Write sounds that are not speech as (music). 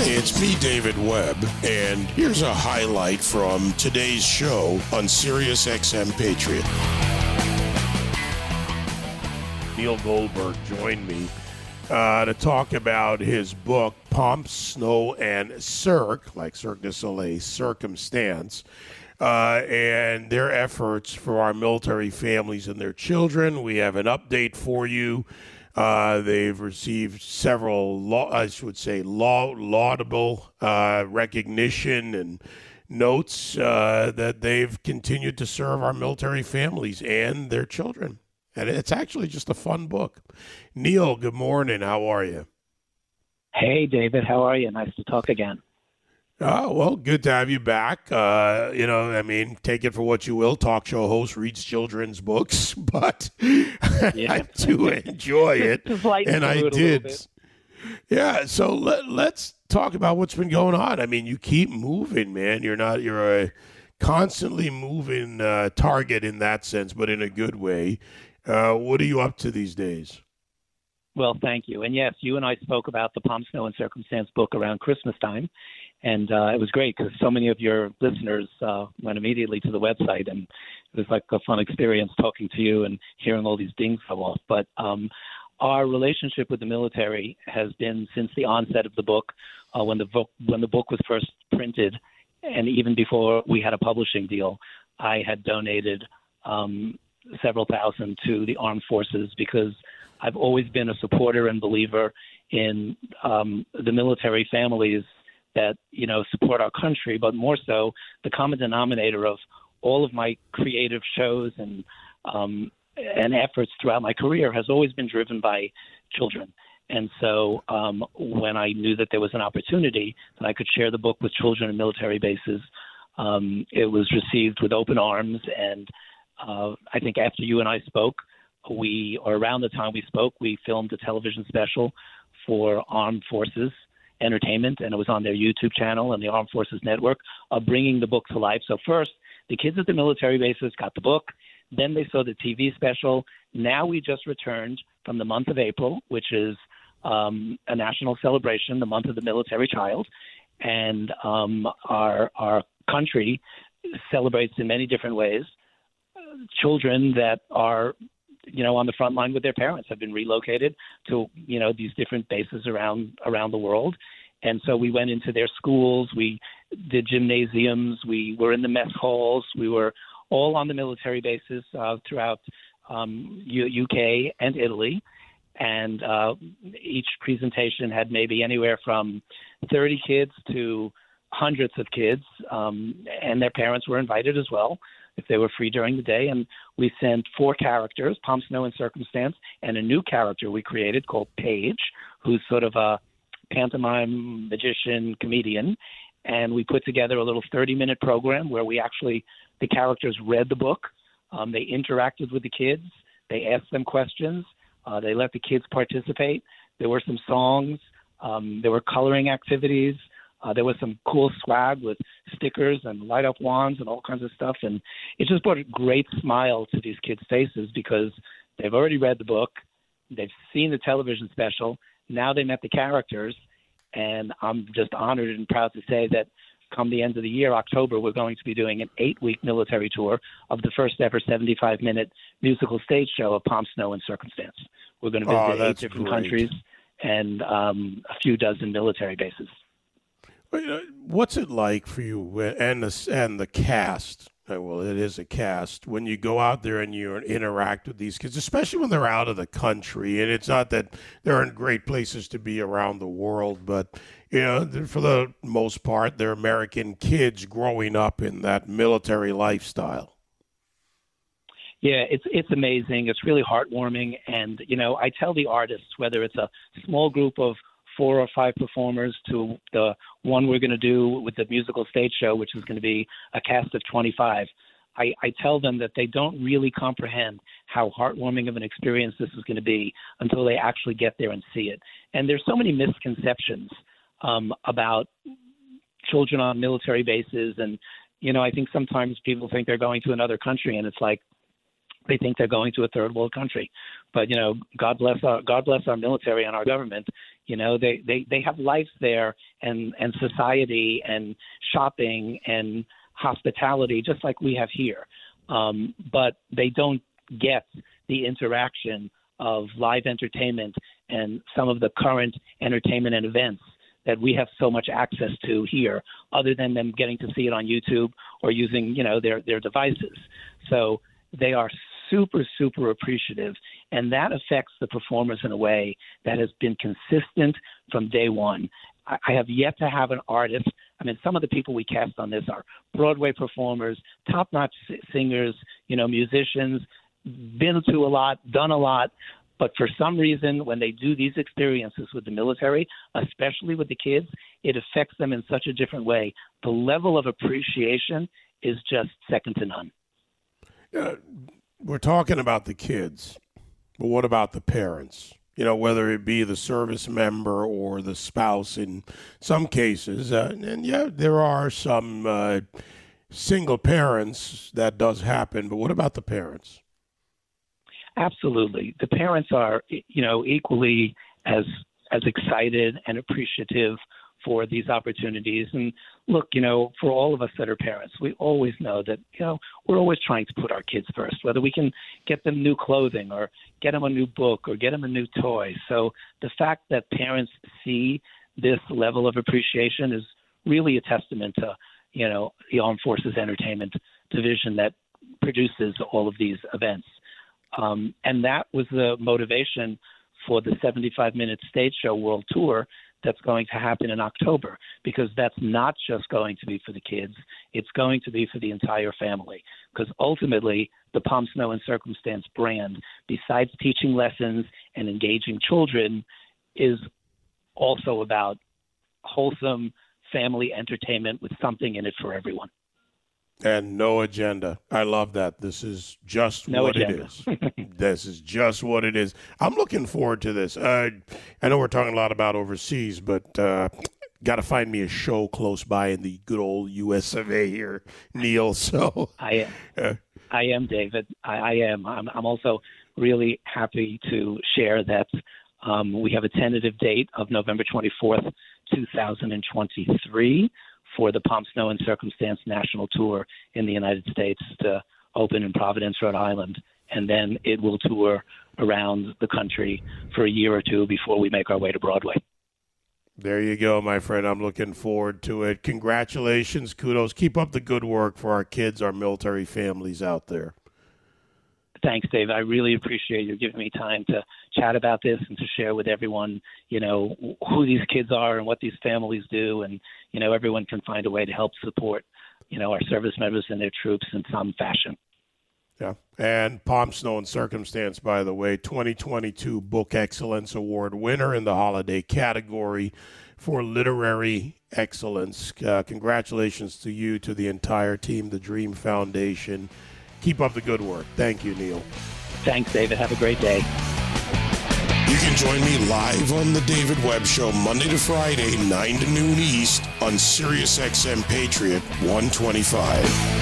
It's me, David Webb, and here's a highlight from today's show on Sirius XM Patriot. Neil Goldberg joined me uh, to talk about his book, Pomp, Snow, and Cirque, like Cirque du Soleil, Circumstance, uh, and their efforts for our military families and their children. We have an update for you. Uh, they've received several, law, I should say, law, laudable uh, recognition and notes uh, that they've continued to serve our military families and their children. And it's actually just a fun book. Neil, good morning. How are you? Hey, David. How are you? Nice to talk again. Oh, well, good to have you back. Uh, you know, I mean, take it for what you will. Talk show host reads children's books, (laughs) but yeah. I do enjoy (laughs) it. and I did. Yeah, so let, let's talk about what's been going on. I mean, you keep moving, man. You're not, you're a constantly moving uh, target in that sense, but in a good way. Uh, what are you up to these days? Well, thank you. And yes, you and I spoke about the Pomp Snow and Circumstance book around Christmas time. And uh, it was great because so many of your listeners uh, went immediately to the website, and it was like a fun experience talking to you and hearing all these dings go off. But um, our relationship with the military has been since the onset of the book, uh, when the book when the book was first printed, and even before we had a publishing deal, I had donated um, several thousand to the armed forces because I've always been a supporter and believer in um, the military families that you know support our country, but more so the common denominator of all of my creative shows and um, and efforts throughout my career has always been driven by children. And so um, when I knew that there was an opportunity that I could share the book with children in military bases, um, it was received with open arms and uh, I think after you and I spoke, we, or around the time we spoke, we filmed a television special for Armed Forces Entertainment, and it was on their YouTube channel and the Armed Forces Network, uh, bringing the book to life. So, first, the kids at the military bases got the book. Then they saw the TV special. Now we just returned from the month of April, which is um, a national celebration, the month of the military child. And um, our, our country celebrates in many different ways children that are you know on the front line with their parents have been relocated to you know these different bases around around the world. And so we went into their schools we did gymnasiums we were in the mess halls we were all on the military bases uh, throughout um, U- UK and Italy. And uh, each presentation had maybe anywhere from 30 kids to hundreds of kids um, and their parents were invited as well if they were free during the day. And we sent four characters, Pomp Snow and Circumstance, and a new character we created called Paige, who's sort of a pantomime magician comedian. And we put together a little 30 minute program where we actually, the characters read the book, um, they interacted with the kids, they asked them questions, uh, they let the kids participate. There were some songs, um, there were coloring activities. Uh, there was some cool swag with stickers and light up wands and all kinds of stuff, and it just brought a great smile to these kids' faces because they've already read the book, they've seen the television special, now they met the characters, and I'm just honored and proud to say that come the end of the year, October, we're going to be doing an eight week military tour of the first ever 75 minute musical stage show of Pomp Snow and Circumstance. We're going to visit oh, eight different great. countries and um, a few dozen military bases. What's it like for you and the and the cast? Uh, well, it is a cast when you go out there and you interact with these kids, especially when they're out of the country. And it's not that they're in great places to be around the world, but you know, for the most part, they're American kids growing up in that military lifestyle. Yeah, it's it's amazing. It's really heartwarming, and you know, I tell the artists whether it's a small group of four or five performers to the one we're going to do with the musical stage show, which is going to be a cast of 25. I, I tell them that they don't really comprehend how heartwarming of an experience this is going to be until they actually get there and see it. And there's so many misconceptions um, about children on military bases, and you know, I think sometimes people think they're going to another country, and it's like they think they're going to a third world country. But you know, God bless our God bless our military and our government. You know, they they they have life there and and society and shopping and hospitality just like we have here. Um, but they don't get the interaction of live entertainment and some of the current entertainment and events that we have so much access to here, other than them getting to see it on YouTube or using you know their their devices. So they are super super appreciative, and that affects the performers in a way that has been consistent from day one. I, I have yet to have an artist. I mean, some of the people we cast on this are Broadway performers, top-notch singers, you know, musicians, been to a lot, done a lot, but for some reason, when they do these experiences with the military, especially with the kids, it affects them in such a different way. The level of appreciation is just second to none. Uh, we're talking about the kids, but what about the parents? You know, whether it be the service member or the spouse in some cases. Uh, and yeah, there are some uh, single parents that does happen, but what about the parents? Absolutely. The parents are, you know, equally as as excited and appreciative for these opportunities. And look, you know, for all of us that are parents, we always know that, you know, we're always trying to put our kids first, whether we can get them new clothing or get them a new book or get them a new toy. So the fact that parents see this level of appreciation is really a testament to, you know, the Armed Forces Entertainment Division that produces all of these events. Um, and that was the motivation for the 75 minute stage show world tour that's going to happen in October because that's not just going to be for the kids, it's going to be for the entire family. Because ultimately, the Pomp Snow and Circumstance brand, besides teaching lessons and engaging children, is also about wholesome family entertainment with something in it for everyone and no agenda. I love that. This is just no what agenda. it is. (laughs) this is just what it is. I'm looking forward to this. Uh, I know we're talking a lot about overseas, but uh, got to find me a show close by in the good old U.S. of A. here, Neil. (laughs) So I am. Uh, I am David. I, I am. I'm, I'm, also really happy to share that um, we have a tentative date of November 24th, 2023 for the Pomp Snow and Circumstance National Tour in the United States to open in Providence, Rhode Island. And then it will tour around the country for a year or two before we make our way to Broadway. There you go, my friend. I'm looking forward to it. Congratulations, kudos. Keep up the good work for our kids, our military families out there. Thanks, Dave. I really appreciate you giving me time to chat about this and to share with everyone, you know, who these kids are and what these families do, and you know, everyone can find a way to help support, you know, our service members and their troops in some fashion. Yeah, and Pomp Snow and Circumstance, by the way, 2022 Book Excellence Award winner in the holiday category for literary excellence. Uh, congratulations to you, to the entire team, the Dream Foundation Keep up the good work. Thank you, Neil. Thanks, David. Have a great day. You can join me live on the David Webb Show Monday to Friday, 9 to noon East on SiriusXM Patriot 125.